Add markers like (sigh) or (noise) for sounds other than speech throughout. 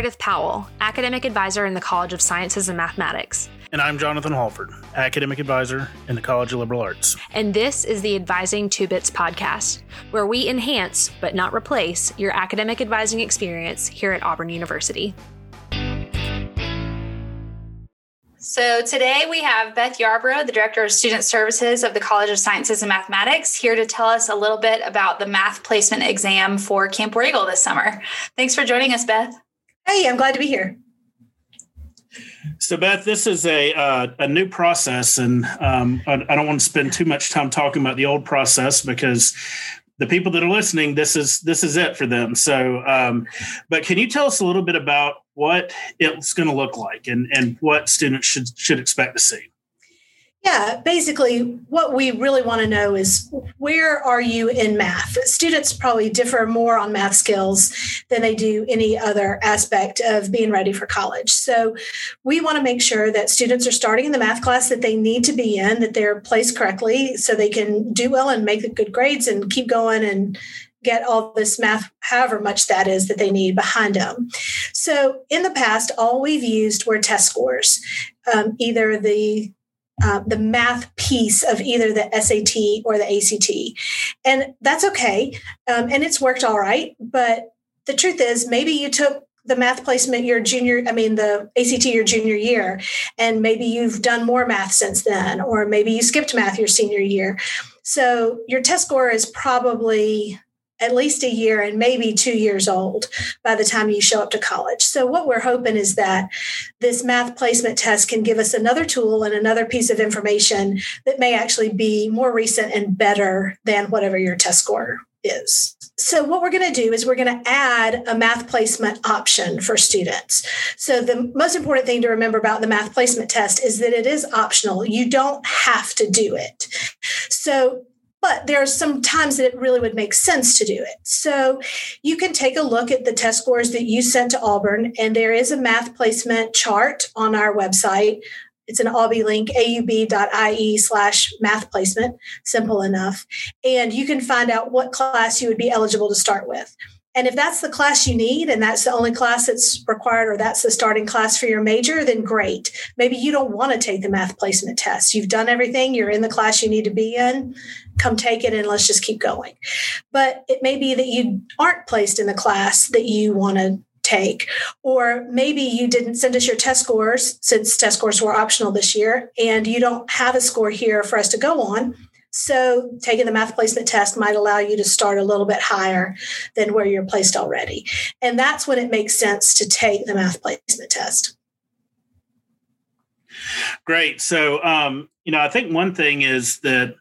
Meredith Powell, Academic Advisor in the College of Sciences and Mathematics. And I'm Jonathan Halford, Academic Advisor in the College of Liberal Arts. And this is the Advising Two Bits podcast, where we enhance, but not replace, your academic advising experience here at Auburn University. So today we have Beth Yarbrough, the Director of Student Services of the College of Sciences and Mathematics, here to tell us a little bit about the math placement exam for Camp War Eagle this summer. Thanks for joining us, Beth. Hey, I'm glad to be here. So, Beth, this is a uh, a new process, and um, I, I, don't want to spend too much time talking about the old process because the people that are listening, this is this is it for them. So, um, but can you tell us a little bit about what it's going to look like and and what students should should expect to see? Yeah, basically, what we really want to know is where are you in math? Students probably differ more on math skills than they do any other aspect of being ready for college. So, we want to make sure that students are starting in the math class that they need to be in, that they're placed correctly so they can do well and make the good grades and keep going and get all this math, however much that is that they need behind them. So, in the past, all we've used were test scores, um, either the uh, the math piece of either the SAT or the ACT. And that's okay. Um, and it's worked all right. But the truth is, maybe you took the math placement your junior, I mean, the ACT your junior year, and maybe you've done more math since then, or maybe you skipped math your senior year. So your test score is probably at least a year and maybe two years old by the time you show up to college. So, what we're hoping is that this math placement test can give us another tool and another piece of information that may actually be more recent and better than whatever your test score is. So, what we're going to do is we're going to add a math placement option for students. So, the most important thing to remember about the math placement test is that it is optional. You don't have to do it. So, but there are some times that it really would make sense to do it. So you can take a look at the test scores that you sent to Auburn, and there is a math placement chart on our website. It's an Aubie link, aub.ie slash math placement, simple enough. And you can find out what class you would be eligible to start with. And if that's the class you need and that's the only class that's required or that's the starting class for your major, then great. Maybe you don't want to take the math placement test. You've done everything, you're in the class you need to be in. Come take it and let's just keep going. But it may be that you aren't placed in the class that you want to take. Or maybe you didn't send us your test scores since test scores were optional this year and you don't have a score here for us to go on so, taking the math placement test might allow you to start a little bit higher than where you're placed already. And that's when it makes sense to take the math placement test. Great. So, um, you know, I think one thing is that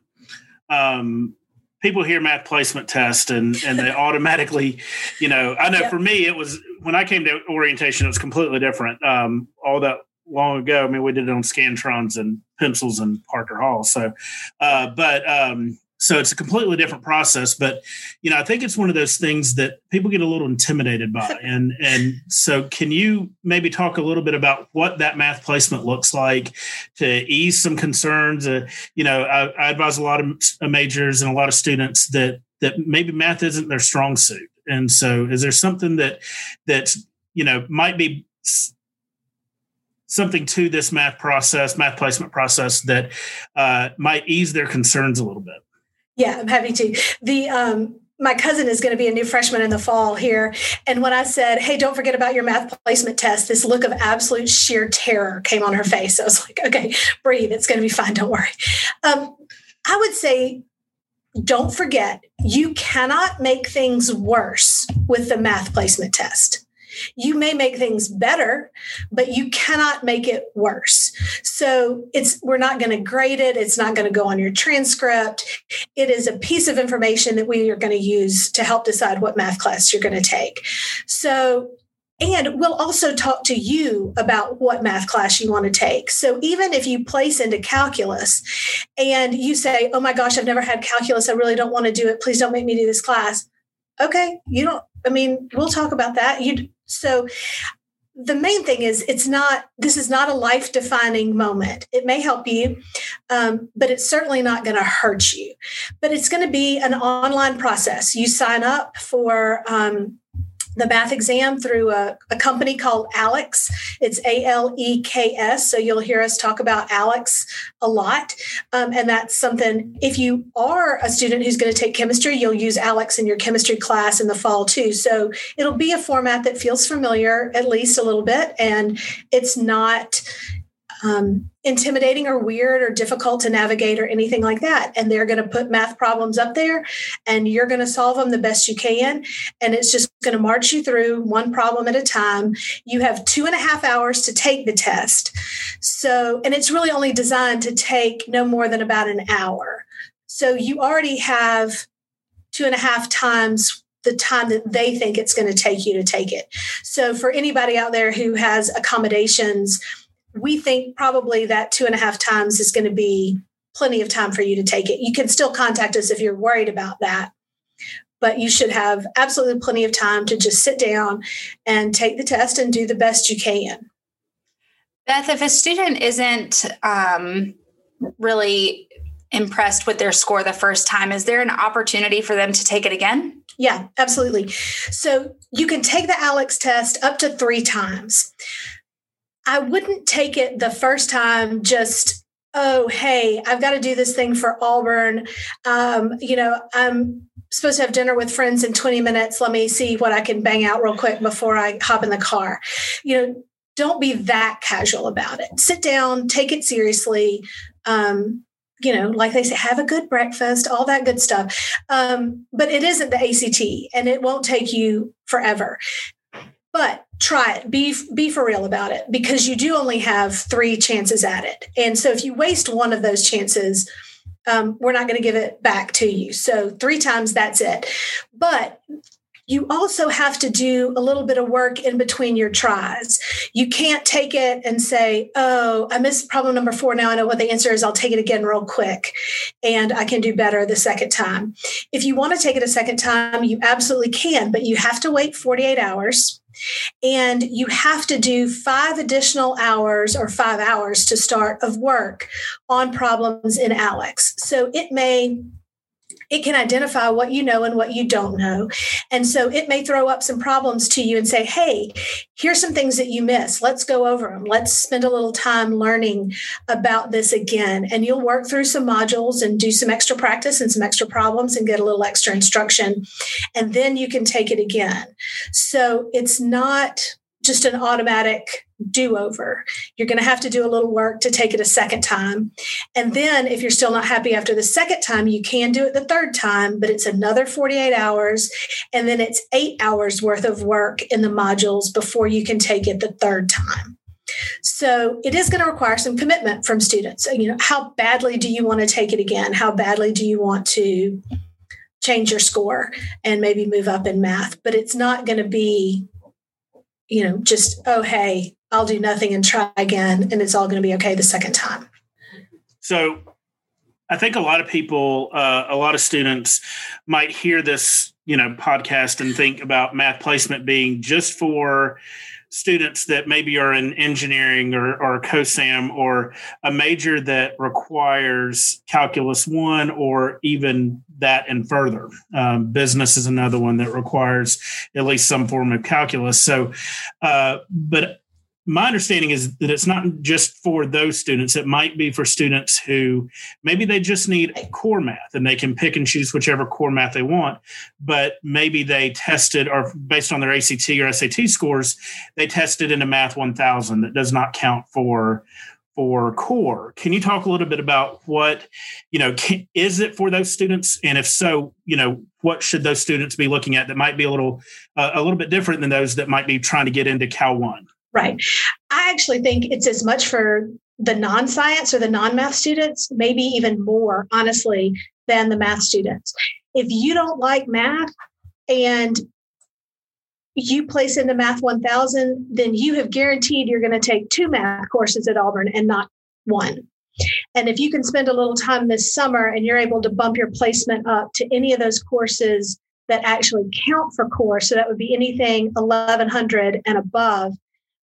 um, people hear math placement test and and they (laughs) automatically, you know, I know yep. for me it was when I came to orientation, it was completely different. Um, all that long ago. I mean, we did it on Scantrons and pencils and Parker Hall. So, uh, but um, so it's a completely different process. But you know, I think it's one of those things that people get a little intimidated by. (laughs) And and so, can you maybe talk a little bit about what that math placement looks like to ease some concerns? Uh, you know, I, I advise a lot of majors and a lot of students that that maybe math isn't their strong suit. And so, is there something that that you know might be something to this math process, math placement process that uh, might ease their concerns a little bit. Yeah, I'm happy to. The um, my cousin is going to be a new freshman in the fall here. And when I said, Hey, don't forget about your math placement test, this look of absolute sheer terror came on her face. I was like, Okay, breathe. It's going to be fine. Don't worry. Um, I would say, don't forget, you cannot make things worse with the math placement test. You may make things better, but you cannot make it worse. So it's we're not going to grade it. It's not going to go on your transcript. It is a piece of information that we are going to use to help decide what math class you're going to take. So and we'll also talk to you about what math class you want to take. So even if you place into calculus and you say, oh my gosh, I've never had calculus, I really don't want to do it. Please don't make me do this class. Okay, you don't, I mean, we'll talk about that. You so the main thing is it's not this is not a life defining moment. It may help you um, but it's certainly not going to hurt you. But it's going to be an online process. You sign up for um, the math exam through a, a company called ALEKS. It's A L E K S. So you'll hear us talk about ALEKS a lot. Um, and that's something, if you are a student who's going to take chemistry, you'll use ALEKS in your chemistry class in the fall too. So it'll be a format that feels familiar, at least a little bit. And it's not, um, intimidating or weird or difficult to navigate or anything like that. And they're going to put math problems up there and you're going to solve them the best you can. And it's just going to march you through one problem at a time. You have two and a half hours to take the test. So, and it's really only designed to take no more than about an hour. So you already have two and a half times the time that they think it's going to take you to take it. So for anybody out there who has accommodations, we think probably that two and a half times is going to be plenty of time for you to take it. You can still contact us if you're worried about that, but you should have absolutely plenty of time to just sit down and take the test and do the best you can. Beth, if a student isn't um, really impressed with their score the first time, is there an opportunity for them to take it again? Yeah, absolutely. So you can take the ALEKS test up to three times. I wouldn't take it the first time just oh hey i've got to do this thing for auburn. Um, you know i'm supposed to have dinner with friends in 20 minutes. Let me see what i can bang out real quick before i hop in the car. You know don't be that casual about it. Sit down take it seriously. Um, you know, like they say, have a good breakfast, all that good stuff. Um, but it isn't the ACT and it won't take you forever but try it. Be be for real about it because you do only have three chances at it. And so if you waste one of those chances um, we're not going to give it back to you. So three times that's it. But you also have to do a little bit of work in between your tries. You can't take it and say, Oh, I missed problem number four. Now I know what the answer is. I'll take it again real quick and I can do better the second time. If you want to take it a second time, you absolutely can, but you have to wait 48 hours and you have to do five additional hours or five hours to start of work on problems in ALEKS. So it may it can identify what you know and what you don't know. And so it may throw up some problems to you and say, hey, here's some things that you missed. Let's go over them. Let's spend a little time learning about this again. And you'll work through some modules and do some extra practice and some extra problems and get a little extra instruction. And then you can take it again. So it's not just an automatic do over. You're going to have to do a little work to take it a second time. And then, if you're still not happy after the second time, you can do it the third time, but it's another 48 hours. And then it's eight hours worth of work in the modules before you can take it the third time. So it is going to require some commitment from students. You know, how badly do you want to take it again? How badly do you want to change your score and maybe move up in math? But it's not going to be you know, just, oh, hey, I'll do nothing and try again, and it's all going to be okay the second time. So I think a lot of people, uh, a lot of students might hear this, you know, podcast and think about math placement being just for students that maybe are in engineering or, or COSAM or a major that requires calculus one or even that and further. Um, business is another one that requires at least some form of calculus. So, uh, but my understanding is that it's not just for those students. It might be for students who maybe they just need core math and they can pick and choose whichever core math they want. But maybe they tested or based on their ACT or SAT scores, they tested into math 1000 that does not count for for core. Can you talk a little bit about what, you know, can, is it for those students? And if so, you know, what should those students be looking at that might be a little, uh, a little bit different than those that might be trying to get into Cal One? Right. I actually think it's as much for the non science or the non math students, maybe even more, honestly, than the math students. If you don't like math and you place into Math 1000, then you have guaranteed you're going to take two math courses at Auburn and not one. And if you can spend a little time this summer and you're able to bump your placement up to any of those courses that actually count for core, so that would be anything 1100 and above,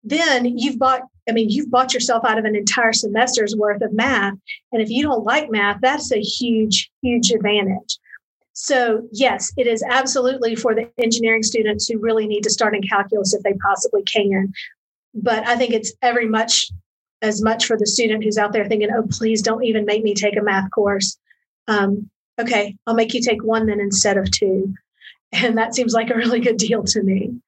then you've bought i mean you've bought yourself out of an entire semester's worth of math and if you don't like math that's a huge huge advantage So, yes, it is absolutely for the engineering students who really need to start in calculus if they possibly can. But I think it's every much as much for the student who's out there thinking, oh, please don't even make me take a math course. Um, okay, I'll make you take one then instead of two. And that seems like a really good deal to me.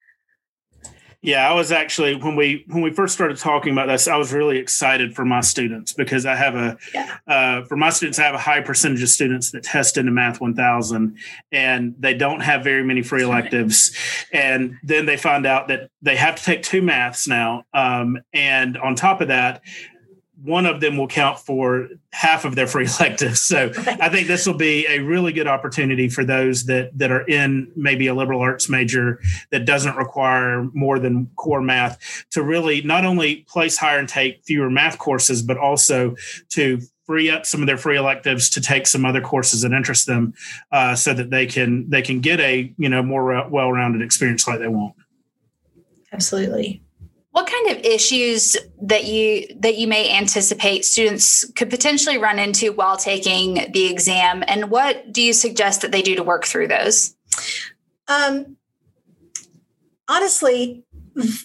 Yeah, I was actually when we when we first started talking about this, I was really excited for my students because I have a yeah. uh, for my students, I have a high percentage of students that test into Math 1000, and they don't have very many free electives, and then they find out that they have to take two maths now, um, and on top of that, one of them will count for half of their free (laughs) electives. So I think this will be a really good opportunity for those that that are in maybe a liberal arts major that doesn't require more than core math to really not only place higher and take fewer math courses, but also to free up some of their free electives to take some other courses that interest them, uh, so that they can they can get a you know more well-rounded experience like they want. Absolutely. What kind of issues that you that you may anticipate students could potentially run into while taking the exam, and what do you suggest that they do to work through those? Um, honestly,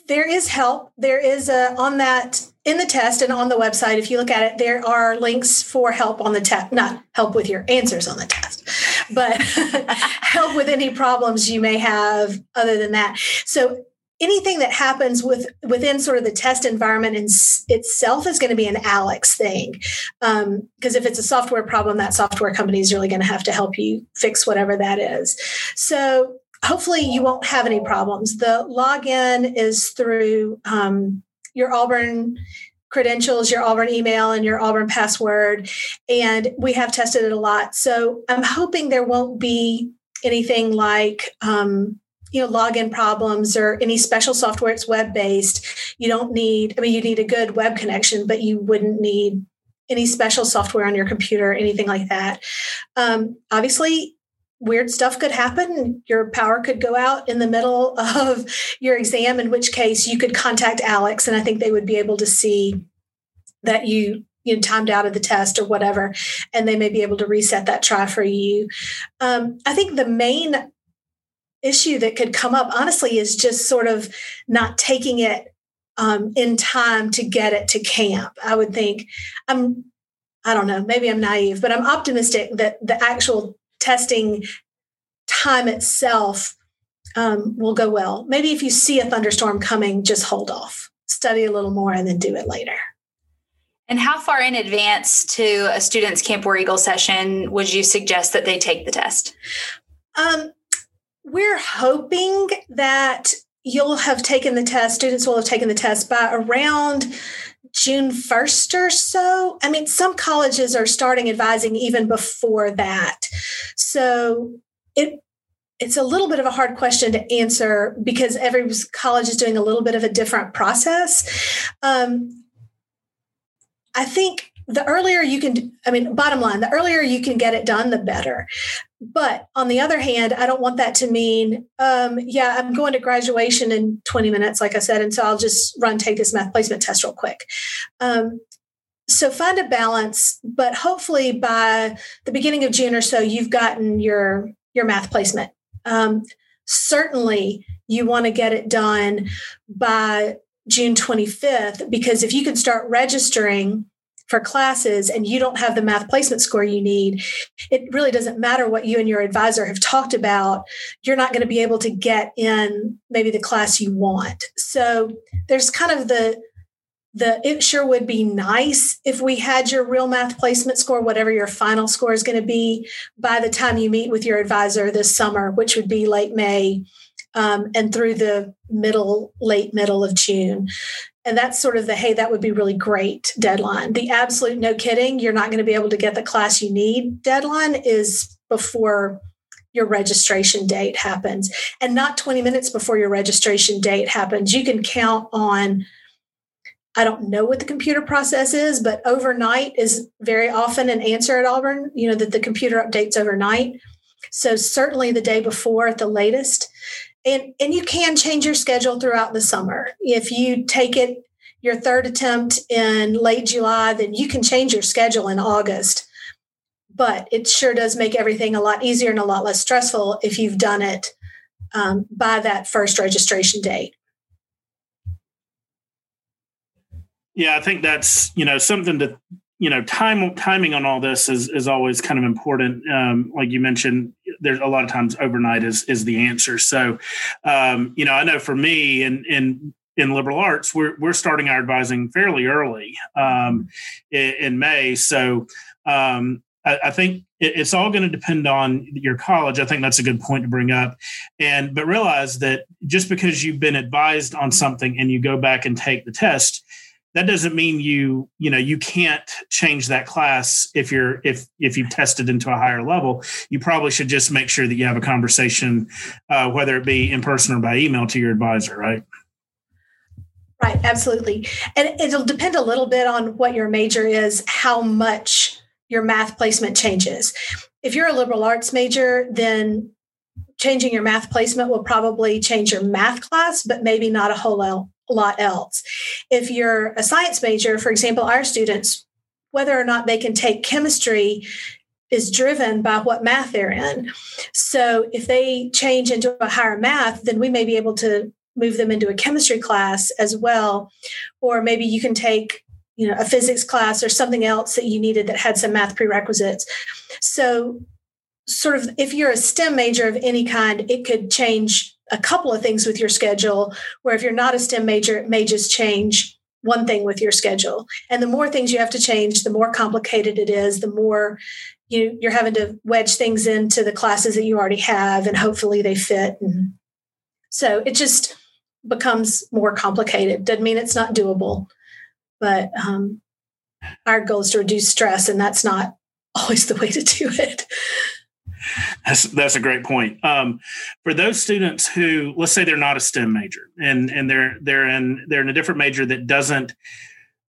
there is help. There is a on that in the test and on the website. If you look at it, there are links for help on the test. Not help with your answers on the test, but (laughs) help with any problems you may have. Other than that, so anything that happens with within sort of the test environment in, itself is going to be an ALEKS thing. Because um, if it's a software problem that software company is really going to have to help you fix whatever that is. So hopefully you won't have any problems. The login is through um, your auburn credentials your auburn email and your auburn password and we have tested it a lot. So i'm hoping there won't be anything like um, you know login problems or any special software it's web based you don't need i mean you need a good web connection but you wouldn't need any special software on your computer anything like that. Um, obviously weird stuff could happen. Your power could go out in the middle (laughs) of your exam in which case you could contact ALEKS and i think they would be able to see that you you know, timed out of the test or whatever, and they may be able to reset that try for you. Um, I think the main issue that could come up, honestly, is just sort of not taking it um, in time to get it to camp. I would think I'm, I don't know, maybe I'm naive, but I'm optimistic that the actual testing time itself um, will go well. Maybe if you see a thunderstorm coming, just hold off, study a little more, and then do it later. And how far in advance to a student's Camp War Eagle session would you suggest that they take the test? Um, we're hoping that you'll have taken the test, students will have taken the test by around June 1st or so. I mean, some colleges are starting advising even before that. So it it's a little bit of a hard question to answer because every college is doing a little bit of a different process. Um, I think the earlier you can, I mean, bottom line, the earlier you can get it done, the better. But on the other hand, I don't want that to mean, um, yeah, I'm going to graduation in 20 minutes, like I said, and so I'll just run take this math placement test real quick. Um, so find a balance, but hopefully by the beginning of June or so, you've gotten your your math placement. Um, certainly, you want to get it done by June 25th because if you can start registering for classes and you don't have the math placement score you need, it really doesn't matter what you and your advisor have talked about. You're not going to be able to get in maybe the class you want. So there's kind of the the it sure would be nice if we had your real math placement score, whatever your final score is going to be, by the time you meet with your advisor this summer, which would be late May um, and through the middle, late middle of June. And that's sort of the hey, that would be really great deadline. The absolute no kidding, you're not going to be able to get the class you need deadline is before your registration date happens and not 20 minutes before your registration date happens. You can count on I don't know what the computer process is, but overnight is very often an answer at Auburn, you know, that the computer updates overnight. So certainly the day before at the latest and and you can change your schedule throughout the summer if you take it your third attempt in late july then you can change your schedule in august but it sure does make everything a lot easier and a lot less stressful if you've done it um, by that first registration date. Yeah, I think that's you know something to you know time timing on all this is is always kind of important. Um, like you mentioned, there's a lot of times overnight is is the answer. So, um, you know, I know for me and in in liberal arts, we're we're starting our advising fairly early um, in, in May. So um, I, I think it's all going to depend on your college. I think that's a good point to bring up. And but realize that just because you've been advised on something and you go back and take the test, that doesn't mean you you know you can't change that class if you're if if you've tested into a higher level. You probably should just make sure that you have a conversation, uh, whether it be in person or by email, to your advisor. Right. Right, absolutely. And it'll depend a little bit on what your major is, how much your math placement changes. If you're a liberal arts major, then changing your math placement will probably change your math class, but maybe not a whole lot else. If you're a science major, for example, our students, whether or not they can take chemistry is driven by what math they're in. So if they change into a higher math, then we may be able to move them into a chemistry class as well. Or maybe you can take you know a physics class or something else that you needed that had some math prerequisites so sort of if you're a stem major of any kind it could change a couple of things with your schedule where if you're not a stem major it may just change one thing with your schedule. And the more things you have to change the more complicated it is the more you you're having to wedge things into the classes that you already have and hopefully they fit. And so it just becomes more complicated. Doesn't mean it's not doable but um, our goal is to reduce stress, and that's not (laughs) always the way to do it. That's that's a great point. Um, for those students who, let's say, they're not a STEM major, and and they're they're in they're in a different major that doesn't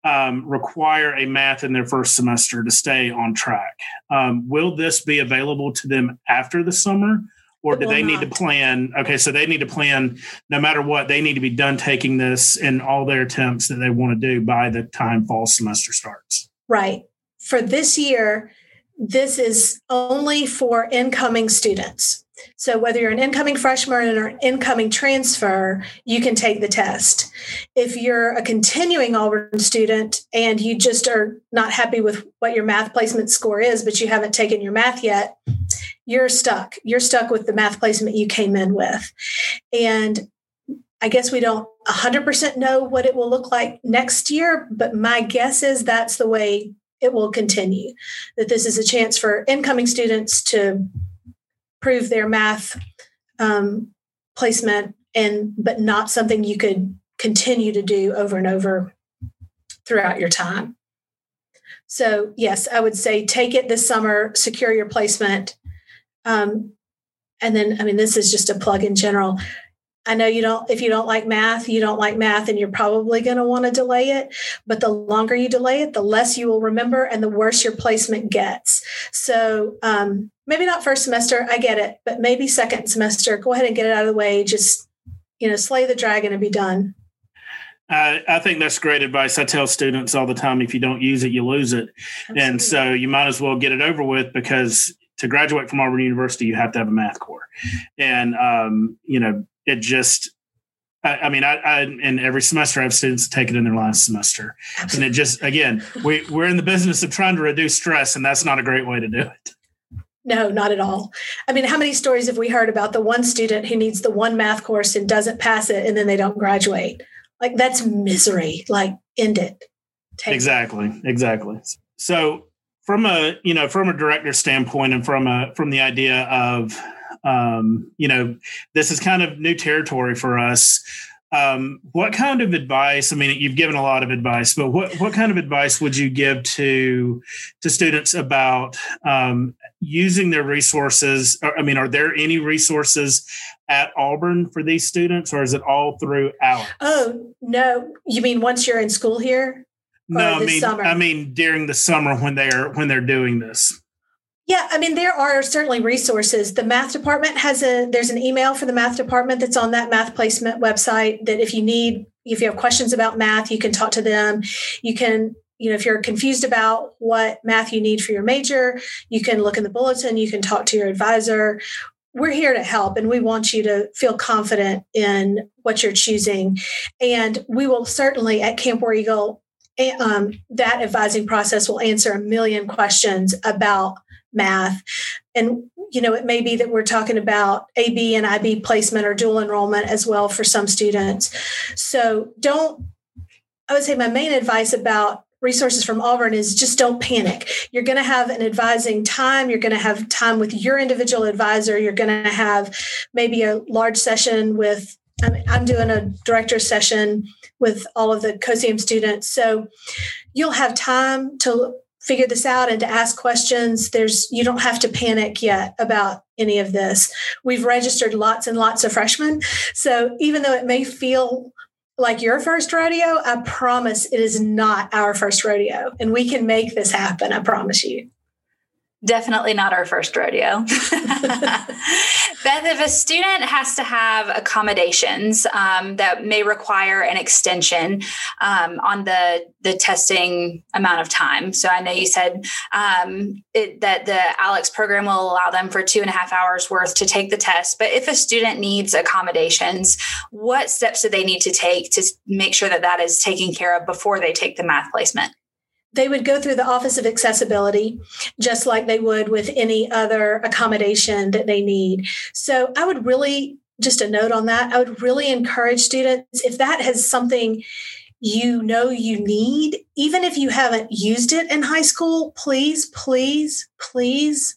um, require a math in their first semester to stay on track. Um, will this be available to them after the summer, or do they need to plan okay so they need to plan no matter what they need to be done taking this in all their attempts that they want to do by the time fall semester starts right for this year this is only for incoming students so whether you're an incoming freshman or an incoming transfer you can take the test if you're a continuing auburn student and you just are not happy with what your math placement score is but you haven't taken your math yet you're stuck. You're stuck with the math placement you came in with. And I guess we don't 100% know what it will look like next year, but my guess is that's the way it will continue. That this is a chance for incoming students to prove their math um, placement, and but not something you could continue to do over and over throughout your time. So, yes, I would say take it this summer, secure your placement, um, and then, I mean, this is just a plug in general. I know you don't, if you don't like math, you don't like math, and you're probably going to want to delay it. But the longer you delay it, the less you will remember and the worse your placement gets. So um, maybe not first semester, I get it, but maybe second semester, go ahead and get it out of the way. Just, you know, slay the dragon and be done. I, I think that's great advice. I tell students all the time if you don't use it, you lose it. Absolutely. And so you might as well get it over with because to graduate from Auburn University, you have to have a math core, and um, you know it just. I, I mean, I, I in every semester I have students take it in their last semester, and it just again we we're in the business of trying to reduce stress, and that's not a great way to do it. No, not at all. I mean, how many stories have we heard about the one student who needs the one math course and doesn't pass it, and then they don't graduate? Like that's misery. Like end it. Take exactly. It. Exactly. So from a you know from a director standpoint and from a from the idea of um, you know this is kind of new territory for us. Um, what kind of advice i mean you've given a lot of advice but what what kind of advice would you give to to students about um, using their resources? I mean are there any resources at auburn for these students or is it all through ALEKS oh no. You mean once you're in school here? No, I mean, summer? I mean during the summer when they're when they're doing this. Yeah, I mean there are certainly resources. The math department has a there's an email for the math department that's on that math placement website that if you need if you have questions about math, you can talk to them. You can you know, if you're confused about what math you need for your major, you can look in the bulletin, you can talk to your advisor. We're here to help and we want you to feel confident in what you're choosing. And we will certainly at Camp War Eagle, eh, um, that advising process will answer a million questions about math. And, you know, it may be that we're talking about AP and IB placement or dual enrollment as well for some students. So don't, I would say my main advice about resources from Auburn is just don't panic. You're going to have an advising time. You're going to have time with your individual advisor. You're going to have maybe a large session with, I mean, I'm doing a director session with all of the COSAM students. So you'll have time to figure this out and to ask questions. There's, you don't have to panic yet about any of this. We've registered lots and lots of freshmen. So even though it may feel like your first rodeo, I promise it is not our first rodeo. And we can make this happen. I promise you. Definitely not our first rodeo. (laughs) Beth, if a student has to have accommodations um, that may require an extension um, on the the testing amount of time, so I know you said um, it, that the ALEKS program will allow them for two and a half hours worth to take the test. But if a student needs accommodations, what steps do they need to take to make sure that that is taken care of before they take the math placement? They would go through the Office of Accessibility just like they would with any other accommodation that they need. So I would really, just a note on that, I would really encourage students if that has something you know you need, even if you haven't used it in high school, please, please, please,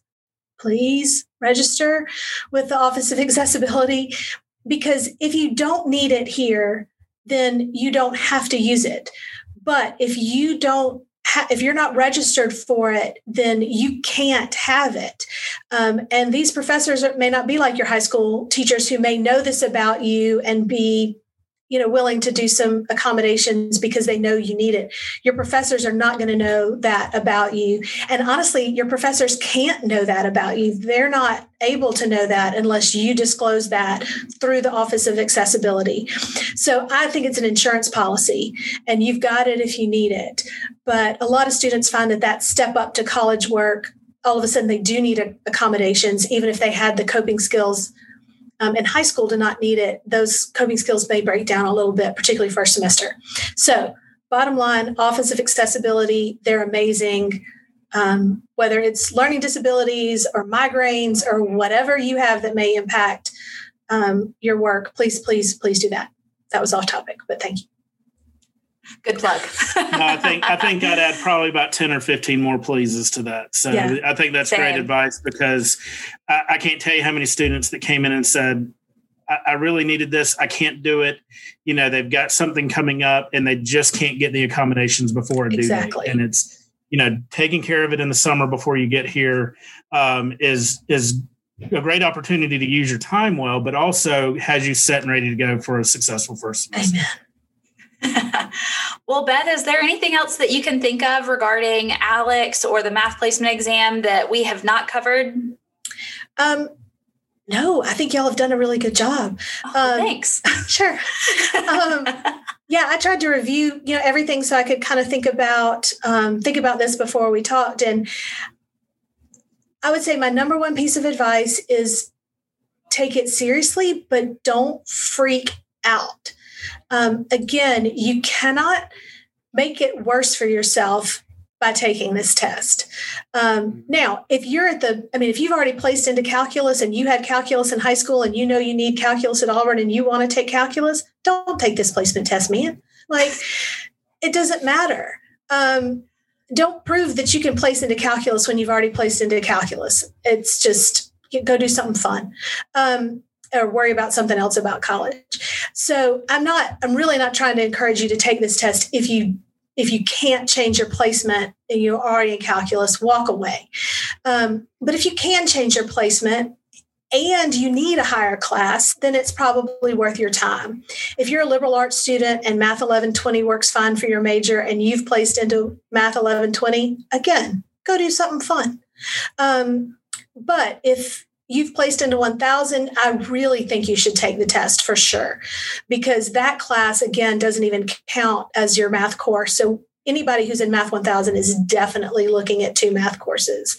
please register with the Office of Accessibility. Because if you don't need it here, then you don't have to use it. But if you don't if you're not registered for it, then you can't have it. Um, and these professors may not be like your high school teachers who may know this about you and be you know willing to do some accommodations because they know you need it. Your professors are not going to know that about you. And honestly your professors can't know that about you. They're not able to know that unless you disclose that through the office of accessibility. So i think it's an insurance policy and you've got it if you need it. But a lot of students find that that step up to college work all of a sudden they do need accommodations even if they had the coping skills um, in high school do not need it, those coping skills may break down a little bit, particularly first semester. So, bottom line, Office of Accessibility, they're amazing. Um, whether it's learning disabilities or migraines or whatever you have that may impact um, your work, please, please, please do that. That was off topic, but thank you. (laughs) Good plug. no, I think I think I'd add probably about ten or fifteen more pleases to that. So yeah. I think that's Same. great advice because I, I, can't tell you how many students that came in and said, I, I, really needed this. I can't do it." You know, they've got something coming up and they just can't get the accommodations before a exactly. date, and it's you know taking care of it in the summer before you get here um, is is a great opportunity to use your time well, but also has you set and ready to go for a successful first semester. Amen. (laughs) well, Beth, is there anything else that you can think of regarding ALEKS or the math placement exam that we have not covered? Um, no, I think y'all have done a really good job. Oh, um, thanks. (laughs) sure. um, yeah, I tried to review, you know, everything so I could kind of think about um, think about this before we talked. And I would say my number one piece of advice is take it seriously, but don't freak out. Um, again, you cannot make it worse for yourself by taking this test. Um, now, if you're at the, I mean, if you've already placed into calculus and you had calculus in high school and you know you need calculus at Auburn and you want to take calculus, don't take this placement test, man. Like, (laughs) it doesn't matter. Um, don't prove that you can place into calculus when you've already placed into calculus. It's just go do something fun. Um, or worry about something else about college. So I'm not, I'm really not trying to encourage you to take this test if you if you can't change your placement and you're already in calculus, walk away. Um, but if you can change your placement and you need a higher class, then it's probably worth your time. If you're a liberal arts student and Math 1120 works fine for your major and you've placed into Math 1120, again, go do something fun. Um, but if you've placed into 1000 i really think you should take the test for sure because that class again doesn't even count as your math course so anybody who's in Math 1000 is definitely looking at two math courses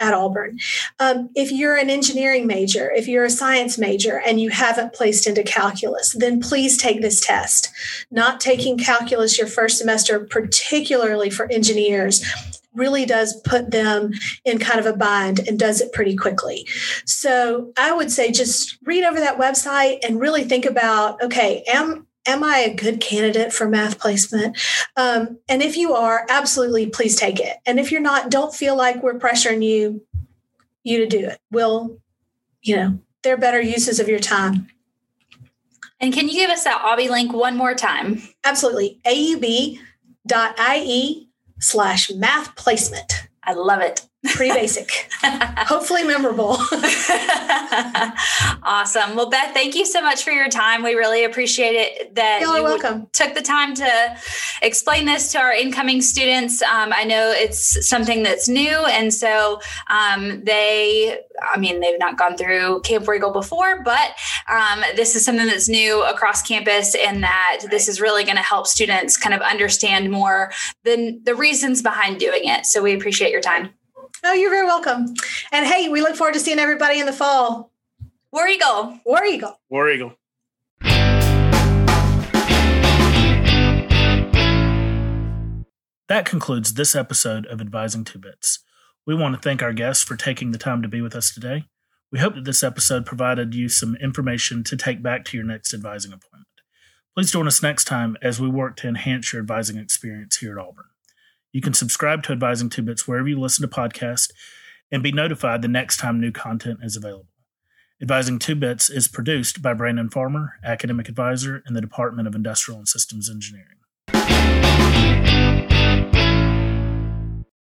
at Auburn. Um, if you're an engineering major, if you're a science major and you haven't placed into calculus, then please take this test. Not taking calculus your first semester, particularly for engineers, really does put them in kind of a bind and does it pretty quickly. So I would say just read over that website and really think about okay, am am I a good candidate for math placement? Um, and if you are, absolutely, please take it. And if you're not, don't feel like we're pressuring you you to do it. We'll, you know, there are better uses of your time. And can you give us that Aubie link one more time? Absolutely. AUB.IE slash math placement. I love it. Pretty basic. (laughs) Hopefully memorable. (laughs) Awesome. Well beth thank you so much for your time. We really appreciate it that You're you welcome. took the time to explain this to our incoming students. Um, i know it's something that's new and so um, they i mean they've not gone through camp War Eagle before but um, this is something that's new across campus and that right. this is really going to help students kind of understand more the, the reasons behind doing it so we appreciate your time Oh, you're very welcome. And hey, we look forward to seeing everybody in the fall. War Eagle. War Eagle. War Eagle. That concludes this episode of Advising Two Bits. We want to thank our guests for taking the time to be with us today. We hope that this episode provided you some information to take back to your next advising appointment. Please join us next time as we work to enhance your advising experience here at Auburn. You can subscribe to Advising Two Bits wherever you listen to podcasts and be notified the next time new content is available. Advising Two Bits is produced by Brandon Farmer, academic advisor in the Department of Industrial and Systems Engineering.